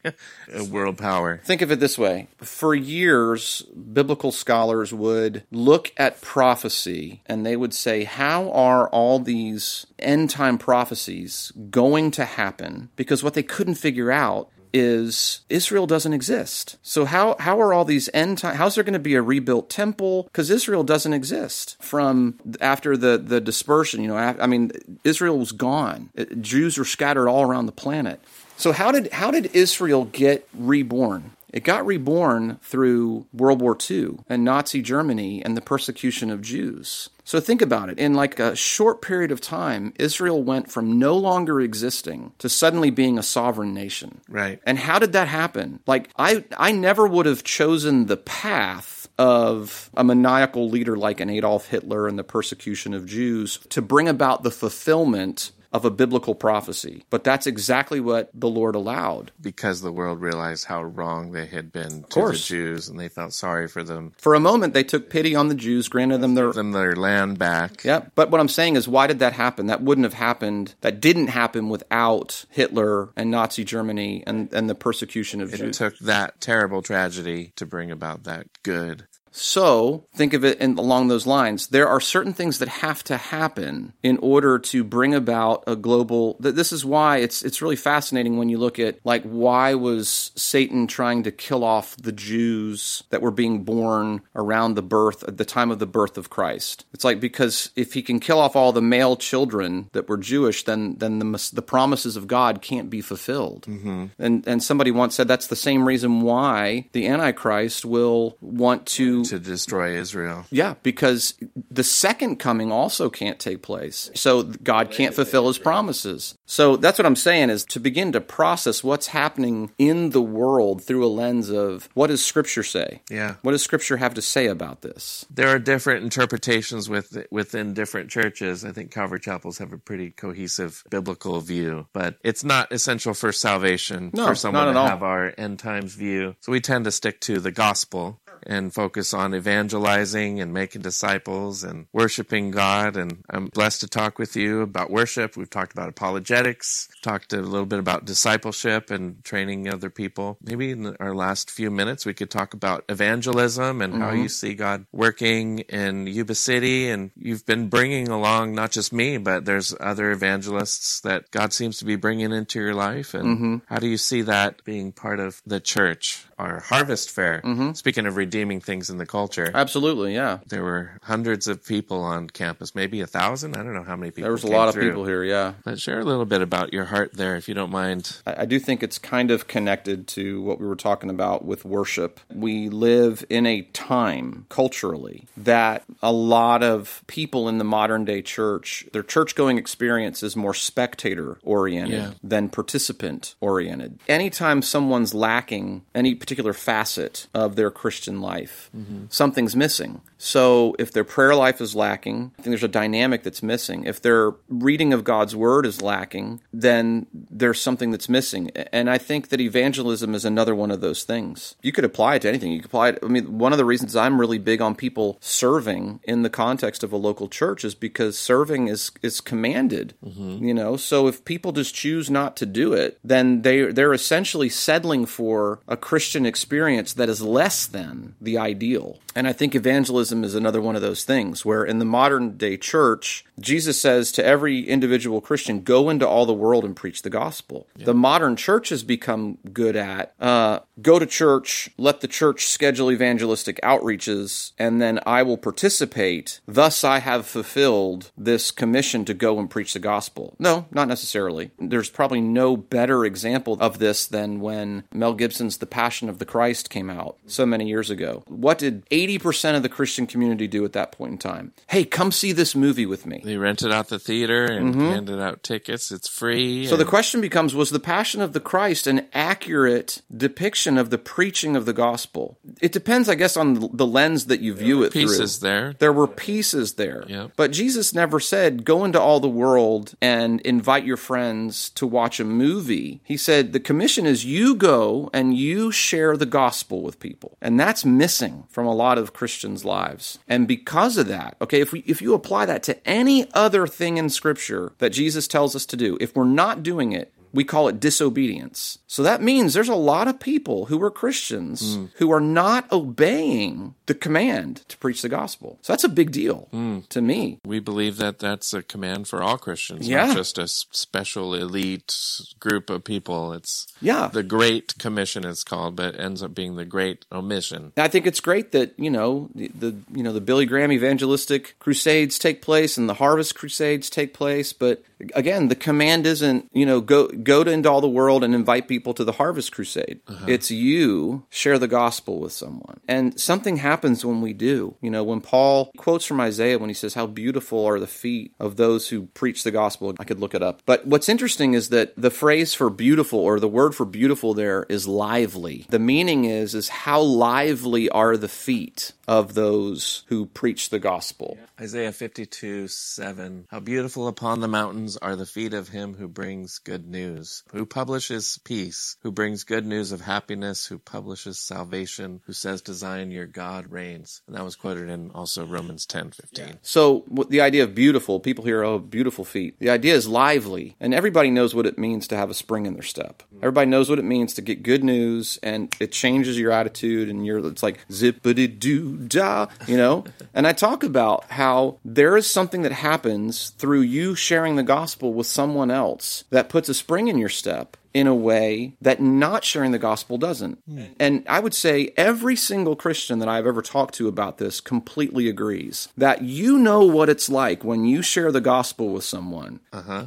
a world power. Think of it this way. For years, biblical scholars would look look at prophecy and they would say, how are all these end time prophecies going to happen? Because what they couldn't figure out is Israel doesn't exist. So how how are all these end time? How's there going to be a rebuilt temple? Because Israel doesn't exist from after the the dispersion. You know, I mean, Israel was gone. Uh, Jews were scattered all around the planet. So how did how did Israel get reborn? It got reborn through World War II and Nazi Germany and the persecution of Jews. So think about it. In like a short period of time, Israel went from no longer existing to suddenly being a sovereign nation. Right. And how did that happen? Like I I never would have chosen the path of a maniacal leader like an Adolf Hitler and the persecution of Jews to bring about the fulfillment of a biblical prophecy. But that's exactly what the Lord allowed. Because the world realized how wrong they had been to the Jews and they felt sorry for them. For a moment, they took pity on the Jews, granted them their, them their land back. Yeah, but what I'm saying is, why did that happen? That wouldn't have happened, that didn't happen without Hitler and Nazi Germany and, and the persecution of it Jews. It took that terrible tragedy to bring about that good. So think of it in, along those lines. There are certain things that have to happen in order to bring about a global. This is why it's it's really fascinating when you look at like why was Satan trying to kill off the Jews that were being born around the birth at the time of the birth of Christ. It's like because if he can kill off all the male children that were Jewish, then then the the promises of God can't be fulfilled. Mm-hmm. And and somebody once said that's the same reason why the Antichrist will want to to destroy Israel. yeah, because the second coming also can't take place. So God can't fulfill his promises. So that's what I'm saying is to begin to process what's happening in the world through a lens of what does scripture say? Yeah. What does scripture have to say about this? There are different interpretations with within different churches. I think Calvary Chapels have a pretty cohesive biblical view, but it's not essential for salvation No, for someone to all. have our end times view. So we tend to stick to the gospel and focus on evangelizing and making disciples and worshiping God. And I'm blessed to talk with you about worship. We've talked about apologetics, talked a little bit about discipleship and training other people. Maybe in our last few minutes, we could talk about evangelism and how mm-hmm. you see God working in Yuba City. And you've been bringing along not just me, but there's other evangelists that God seems to be bringing into your life. And mm-hmm. how do you see that being part of the church? Our harvest fair. Mm-hmm. Speaking of redeeming things in the culture, Absolutely, yeah. there were hundreds of people on campus, maybe a thousand. I don't know how many people. There was a lot of through. people here, yeah. But share a little bit about your heart there, if you don't mind. I I do think it's kind of connected to what we were talking about with worship. We live in a time culturally that a lot of people in the modern day church, their church going experience is more spectator oriented Yeah. than participant oriented. Anytime someone's lacking any particular facet of their Christian life, something's missing. So if their prayer life is lacking, I think there's a dynamic that's missing. If their reading of God's word is lacking, then there's something that's missing. And I think that evangelism is another one of those things. You could apply it to anything. You could apply it. I mean, one of the reasons I'm really big on people serving in the context of a local church is because serving is is commanded. Mm-hmm. You know, so if people just choose not to do it, then they they're essentially settling for a Christian experience that is less than the ideal. And I think evangelism is another one of those things where in the modern day church, Jesus says to every individual Christian, go into all the world and preach the gospel. The modern church has become good at uh, go to church, let the church schedule evangelistic outreaches, and then I will participate. Thus, I have fulfilled this commission to go and preach the gospel. No, not necessarily. There's probably no better example of this than when Mel Gibson's The Passion of the Christ came out so many years ago. What did 80% of the Christian community do at that point in time? Hey, come see this movie with me. They rented out the theater and handed out tickets. It's free. Mm-hmm. So the question becomes Was the Passion of the Christ an accurate depiction of the preaching of the gospel? It depends, I guess, on the lens that you view it pieces through. there. There were pieces there. Yep. But Jesus never said, Go into all the world and invite your friends to watch a movie. He said, The commission is you go and you share the gospel with people. And that's missing from a lot of Christians' lives. And because of that, okay, if we if you apply that to any other thing in scripture that Jesus tells us to do, if we're not doing it, we call it disobedience. So that means there's a lot of people who are Christians hmm. who are not obeying the command to preach the gospel. So that's a big deal hmm. to me. we believe that that's a command for all Christians, Yeah. not just a special elite group of people. It's Yeah. the Great Commission, it's called, but it ends up being the Great Omission. I think it's great that you know the, the you know the Billy Graham evangelistic crusades take place and the Harvest Crusades take place, but again, the command isn't you know go go to into all the world and invite people to the Harvest Crusade. Uh-huh. It's you share the gospel with someone, and something happens when we do. You know, when Paul quotes from Isaiah when he says, "How beautiful are the feet of those who preach the gospel." I could look it up, but what's interesting is that the phrase for beautiful or the word for beautiful there is lively. The meaning is is how lively are the feet of those who preach the gospel. Isaiah 52 7. How beautiful upon the mountains are the feet of him who brings good news, who publishes peace, who brings good news of happiness, who publishes salvation, who says to Zion, Your God reigns. And that was quoted in also Romans ten fifteen. So the idea of beautiful, people hear, oh, beautiful feet. The idea is lively, and everybody knows what it means to have a spring in their step. Mm-hmm. Everybody knows what it means to get good news, and it changes your attitude, and you're it's like zippity doo da, you know. and I talk about how there is something that happens through you sharing the gospel with someone else that puts a spring in your step in a way that not sharing the gospel doesn't. And I would say every single Christian that I've ever talked to about this completely agrees that you know what it's like when you share the gospel with someone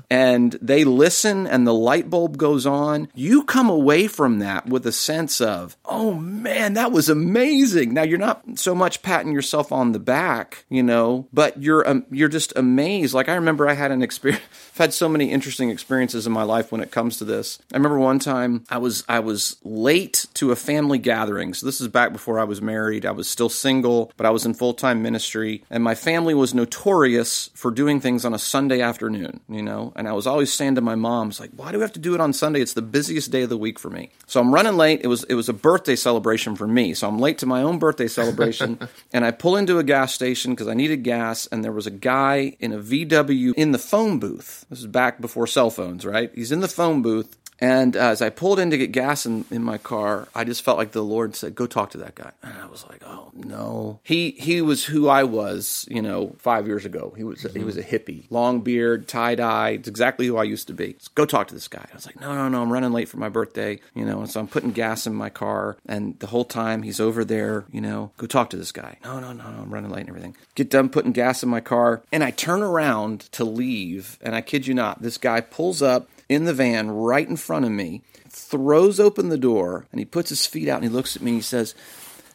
and they listen and the light bulb goes on. You come away from that with a sense of, oh man, that was amazing. Now you're not so much patting yourself on the back, you know, but you're um, you're just amazed. Like I remember I had an <laughs> experience. I've had so many interesting experiences in my life when it comes to this. I remember one time I was I was late to a family gathering. So this is back before I was married. I was still single, but I was in full time ministry, and my family was notorious for doing things on a Sunday afternoon. You know, and I was always saying to my mom, "It's like, why do we have to do it on Sunday? It's the busiest day of the week for me." So I'm running late. It was it was a birthday celebration for me, so I'm late to my own birthday celebration, <laughs> and I pull into a gas station because I needed gas, and there was a guy in a VW in the phone booth. This is back before cell phones, right? He's in the phone booth. And as I pulled in to get gas in, in my car, I just felt like the Lord said, "Go talk to that guy." And I was like, "Oh no." He he was who I was, you know, five years ago. He was he was a hippie, long beard, tie dye. It's exactly who I used to be. Go talk to this guy. I was like, "No, no, no. I'm running late for my birthday." You know, and so I'm putting gas in my car, and the whole time he's over there. You know, go talk to this guy. No, no, no, no. I'm running late and everything. Get done putting gas in my car, and I turn around to leave, and I kid you not, this guy pulls up in the van right in front of me, throws open the door, and he puts his feet out and he looks at me and he says,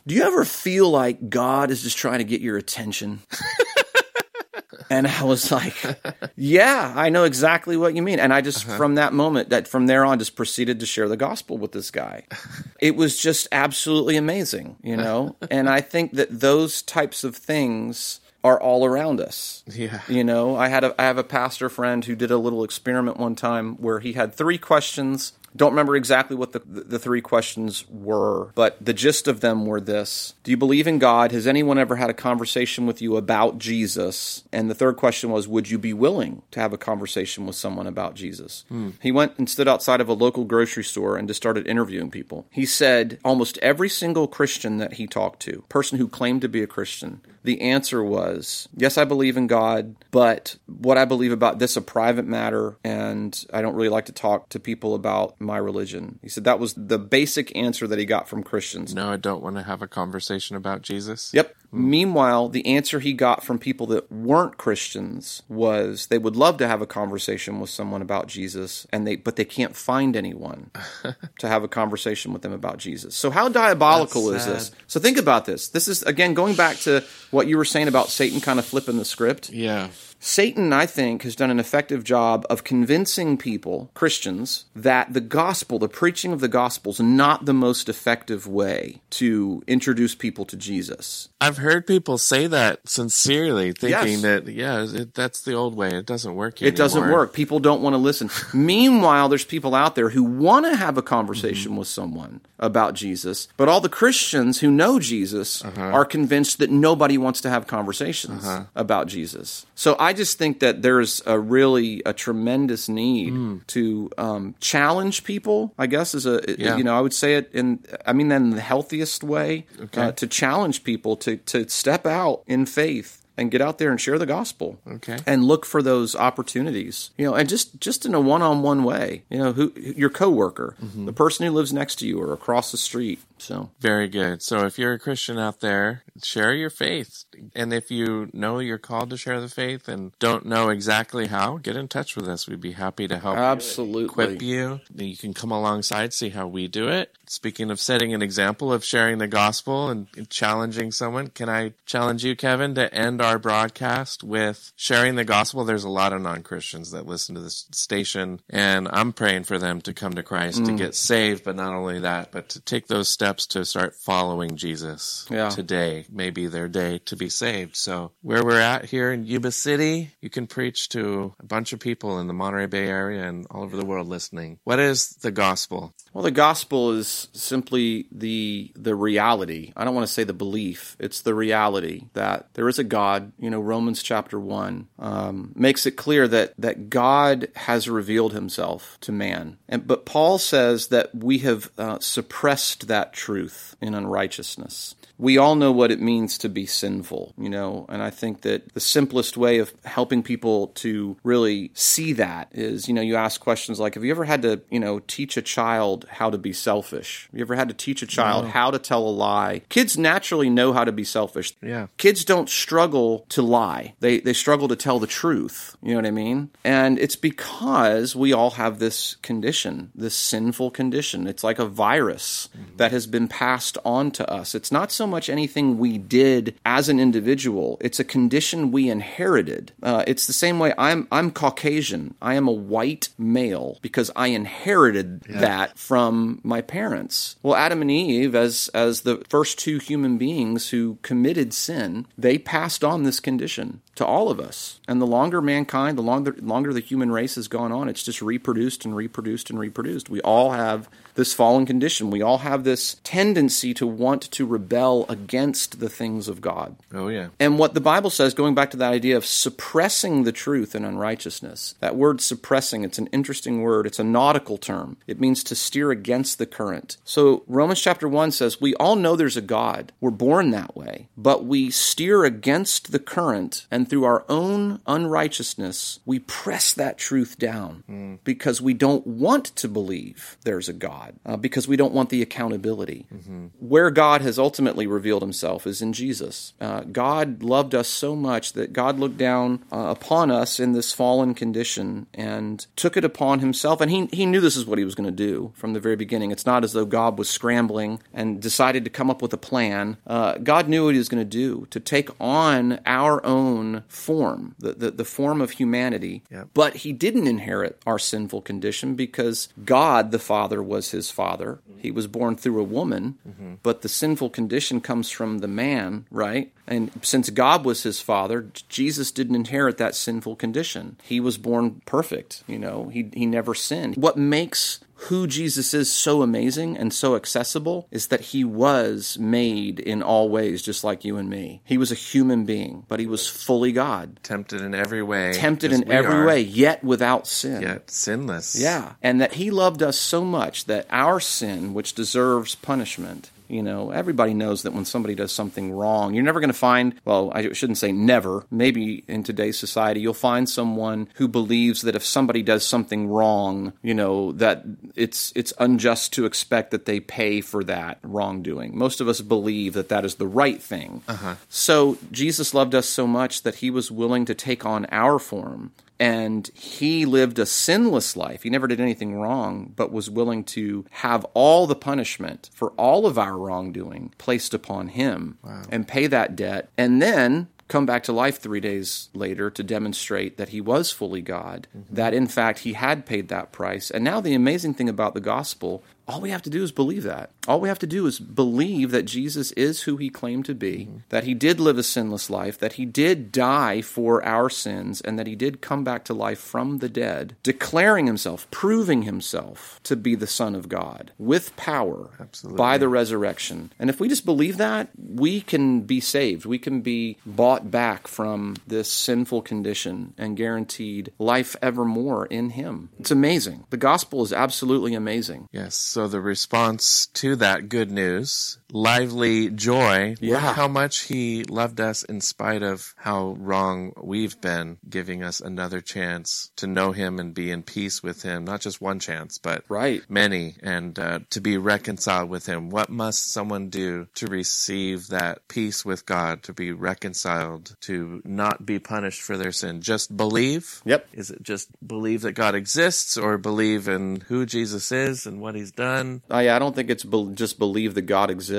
Do you ever feel like God is just trying to get your attention? <laughs> and I was like, Yeah, I know exactly what you mean. And I just, uh-huh. from that moment, that from there on, just proceeded to share the gospel with this guy. It was just absolutely amazing, you know? <laughs> and I think that those types of things are all around us. Yeah. You know, I had a I have a pastor friend who did a little experiment one time where he had three questions. Don't remember exactly what the the three questions were, but the gist of them were this: Do you believe in God? Has anyone ever had a conversation with you about Jesus? And the third question was: Would you be willing to have a conversation with someone about Jesus? Hmm. He went and stood outside of a local grocery store and just started interviewing people. He said almost every single Christian that he talked to, person who claimed to be a Christian, the answer was yes, I believe in God, but what I believe about this a private matter, and I don't really like to talk to people about my religion. He said that was the basic answer that he got from Christians. No, I don't want to have a conversation about Jesus. Yep. Meanwhile, the answer he got from people that weren't Christians was they would love to have a conversation with someone about Jesus, and they but they can't find anyone <laughs> to have a conversation with them about Jesus. So how diabolical is this? So think about this. This is again going back to what you were saying about Satan kind of flipping the script. Yeah. Satan, I think, has done an effective job of convincing people, Christians, that the gospel, the preaching of the gospel, is not the most effective way to introduce people to Jesus. I've heard people say that sincerely, thinking Yes. that, yeah, it, that's the old way. It doesn't work anymore. It doesn't work. People don't want to listen. Meanwhile, there's people out there who want to have a conversation mm-hmm. with someone about Jesus, but all the Christians who know Jesus uh-huh. are convinced that nobody wants to have conversations uh-huh. about Jesus. So I just think that there's a really a tremendous need to um, challenge people. I guess is a Yeah. you know I would say it in I mean that in the healthiest way Okay. uh, to challenge people to to step out in faith and get out there and share the gospel Okay. and look for those opportunities you know and just just in a one-on-one way you know who your coworker the person who lives next to you or across the street so Very good. So if you're a Christian out there, share your faith. And if you know you're called to share the faith and don't know exactly how, get in touch with us. We'd be happy to help absolutely equip you. You can come alongside, see how we do it. Speaking of setting an example of sharing the gospel and challenging someone, can I challenge you, Kevin, to end our broadcast with sharing the gospel? There's a lot of non Christians that listen to this station, and I'm praying for them to come to Christ, to mm. get saved, but not only that, but to take those steps to start following Jesus Yeah. today may be their day to be saved. So where we're at here in Yuba City, you can preach to a bunch of people in the Monterey Bay area and all over the world listening. What is the gospel? Well, the gospel is simply the the reality. I don't want to say the belief. It's the reality that there is a God. You know, Romans chapter one um, makes it clear that that God has revealed Himself to man. And but Paul says that we have uh, suppressed that truth in unrighteousness. We all know what it means to be sinful, you know, and I think that the simplest way of helping people to really see that is, you know, you ask questions like, have you ever had to, you know, teach a child how to be selfish? Have you ever had to teach a child how to tell a lie? Kids naturally know how to be selfish. Yeah. Kids don't struggle to lie. They they struggle to tell the truth. You know what I mean? And it's because we all have this condition, this sinful condition. It's like a virus mm-hmm. that has been passed on to us. It's not so much anything we did as an individual. It's a condition we inherited. Uh, it's the same way I'm I'm Caucasian. I am a white male because I inherited that from my parents. Well, Adam and Eve, as as the first two human beings who committed sin, they passed on this condition to all of us. And the longer mankind, the longer longer the human race has gone on, it's just reproduced and reproduced and reproduced. We all have this fallen condition. We all have this tendency to want to rebel against the things of God. Oh, yeah. And what the Bible says, going back to that idea of suppressing the truth in unrighteousness, that word suppressing, it's an interesting word. It's a nautical term. It means to steer against the current. So Romans chapter 1 says, We all know there's a God. We're born that way. But we steer against the current, and through our own unrighteousness, we press that truth down hmm. because we don't want to believe there's a God, uh, because we don't want the accountability. Where God has ultimately revealed himself is in Jesus. Uh, God loved us so much that God looked down uh, upon us in this fallen condition and took it upon himself. And he, he knew this is what he was going to do from the very beginning. It's not as though God was scrambling and decided to come up with a plan. Uh, God knew what he was going to do to take on our own form, the, the, the form of humanity. But he didn't inherit our sinful condition because God, the Father, was his father. He was born through a woman, but the sinful condition comes from the man, right? And since God was his father, Jesus didn't inherit that sinful condition. He was born perfect, you know, he, he never sinned. What makes who Jesus is so amazing and so accessible is that he was made in all ways, just like you and me. He was a human being, but he was fully God, Tempted in every way. tempted in every are, way, yet without sin. Yet sinless. Yeah. And that he loved us so much that our sin, which deserves punishment, you know, everybody knows that when somebody does something wrong, you're never going to find, well, I shouldn't say never. Maybe in today's society, you'll find someone who believes that if somebody does something wrong, you know, that it's it's unjust to expect that they pay for that wrongdoing. Most of us believe that that is the right thing. Uh-huh. So Jesus loved us so much that he was willing to take on our form and he lived a sinless life. He never did anything wrong, but was willing to have all the punishment for all of our wrongdoing placed upon him and pay that debt, and then come back to life three days later to demonstrate that he was fully God, mm-hmm. that in fact he had paid that price. And now, the amazing thing about the gospel all we have to do is believe that. All we have to do is believe that Jesus is who he claimed to be, mm-hmm. that he did live a sinless life, that he did die for our sins, and that he did come back to life from the dead, declaring himself, proving himself to be the Son of God with power Absolutely. by the resurrection. And if we just believe that, we can be saved. We can be bought back from this sinful condition and guaranteed life evermore in him. It's amazing. The gospel is absolutely amazing. Yes. So the response to that good news, lively joy. Yeah. How much he loved us in spite of how wrong we've been, giving us another chance to know him and be in peace with him. Not just one chance, but Right. many, and uh, to be reconciled with him. What must someone do to receive that peace with God, to be reconciled, to not be punished for their sin? Just believe? Yep. Is it just believe that God exists or believe in who Jesus is and what he's done? Oh, yeah, I don't think it's be- just believe that God exists.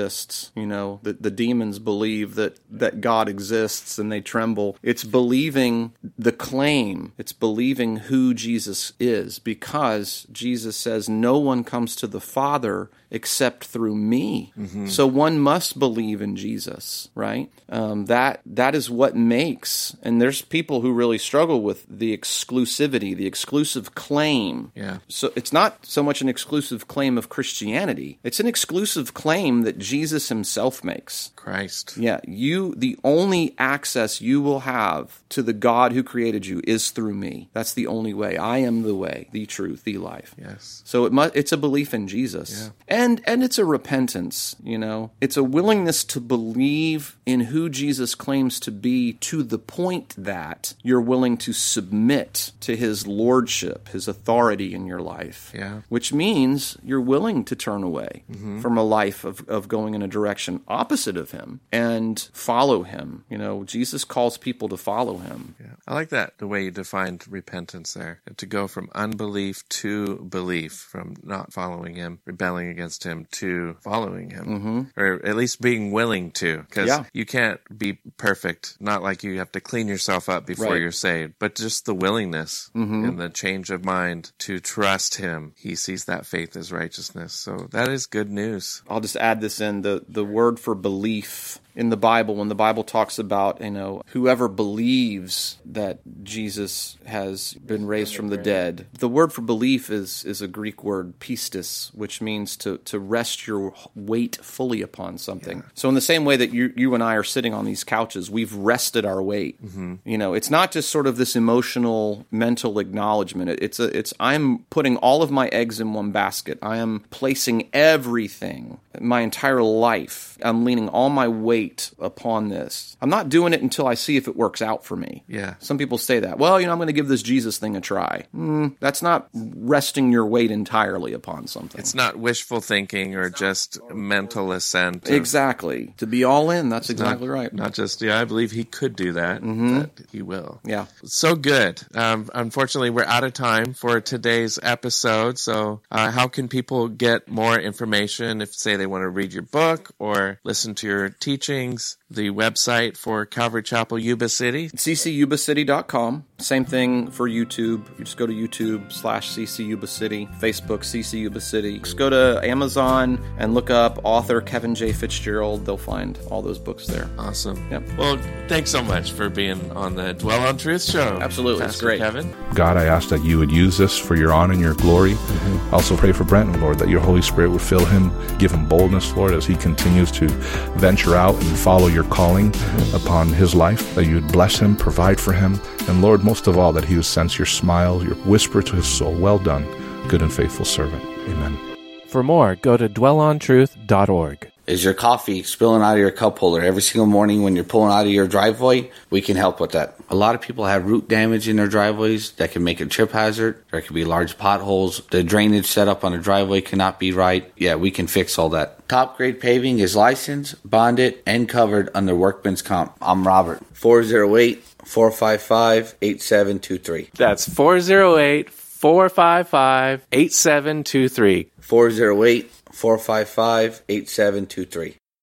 You know, the, the demons believe that, that God exists and they tremble. It's believing the claim, it's believing who Jesus is because Jesus says, No one comes to the Father except through me. So one must believe in Jesus, right? Um, that that is what makes. And there's people who really struggle with the exclusivity, the exclusive claim. Yeah. So it's not so much an exclusive claim of Christianity. It's an exclusive claim that Jesus himself makes. Christ. Yeah, you the only access you will have to the God who created you is through me. That's the only way. I am the way, the truth, the life. Yes. So it must, it's a belief in Jesus. And and it's a repentance, you know. It's a willingness to believe in who Jesus claims to be to the point that you're willing to submit to his lordship, his authority in your life. Yeah. Which means you're willing to turn away mm-hmm. from a life of, of going in a direction opposite of him and follow him. You know, Jesus calls people to follow him. Yeah. I like that, the way you defined repentance there. To go from unbelief to belief, from not following him, rebelling against him, to following him. Mm-hmm. Or at least being willing to. Because Yeah. you can't be perfect. Not like you have to clean yourself up before Right. you're saved, but just the willingness mm-hmm. and the change of mind to trust him. He sees that faith as righteousness. So that is good news. I'll just add this in the the word for belief in the Bible when the Bible talks about you know whoever believes that Jesus has been raised from the dead. The word for belief is is a Greek word pistis which means to to rest your weight fully upon something. So in the same way that you you and I are sitting on these couches we've rested our weight. You know it's not just sort of this emotional mental acknowledgement. It- it's a it's I'm putting all of my eggs in one basket. I am placing everything my entire life I'm leaning all my weight upon this I'm not doing it until I see if it works out for me Yeah. some people say that well you know I'm going to give this Jesus thing a try mm, that's not resting your weight entirely upon something It's not wishful thinking or just mental assent. of- exactly to be all in that's exactly right Not just, yeah, I believe he could do that, that he will. yeah So good. Um, unfortunately, we're out of time for today's episode. So, uh, how can people get more information if, say, they want to read your book or listen to your teachings? The website for Calvary Chapel, Yuba City. ccyubacity.com. Same thing for YouTube. You just go to YouTube slash ccyubacity, Facebook ccyubacity. Just go to Amazon and look up author Kevin J. Fitzgerald. They'll find all those books there. Awesome. Yep. Well, thanks so much for being on the Dwell on Truth show. Absolutely. It's great. Kevin. God, I ask that you would use this for your honor and your glory. Mm-hmm. Also pray for Brenten, Lord, that your Holy Spirit would fill him, give him boldness, Lord, as he continues to venture out and follow your calling upon his life, that you would bless him, provide for him, and Lord, most of all, that he would sense your smile, your whisper to his soul, well done, good and faithful servant. Amen. For more, go to dwellontruth.org. Is your coffee spilling out of your cup holder every single morning when you're pulling out of your driveway? We can help with that. A lot of people have root damage in their driveways that can make a trip hazard. There could be large potholes. The drainage setup on a driveway cannot be right. Yeah, we can fix all that. Top Grade Paving is licensed, bonded, and covered under Workman's Comp. I'm Robert. 408 455 8723. That's 408 455 8723. 408 455 8723.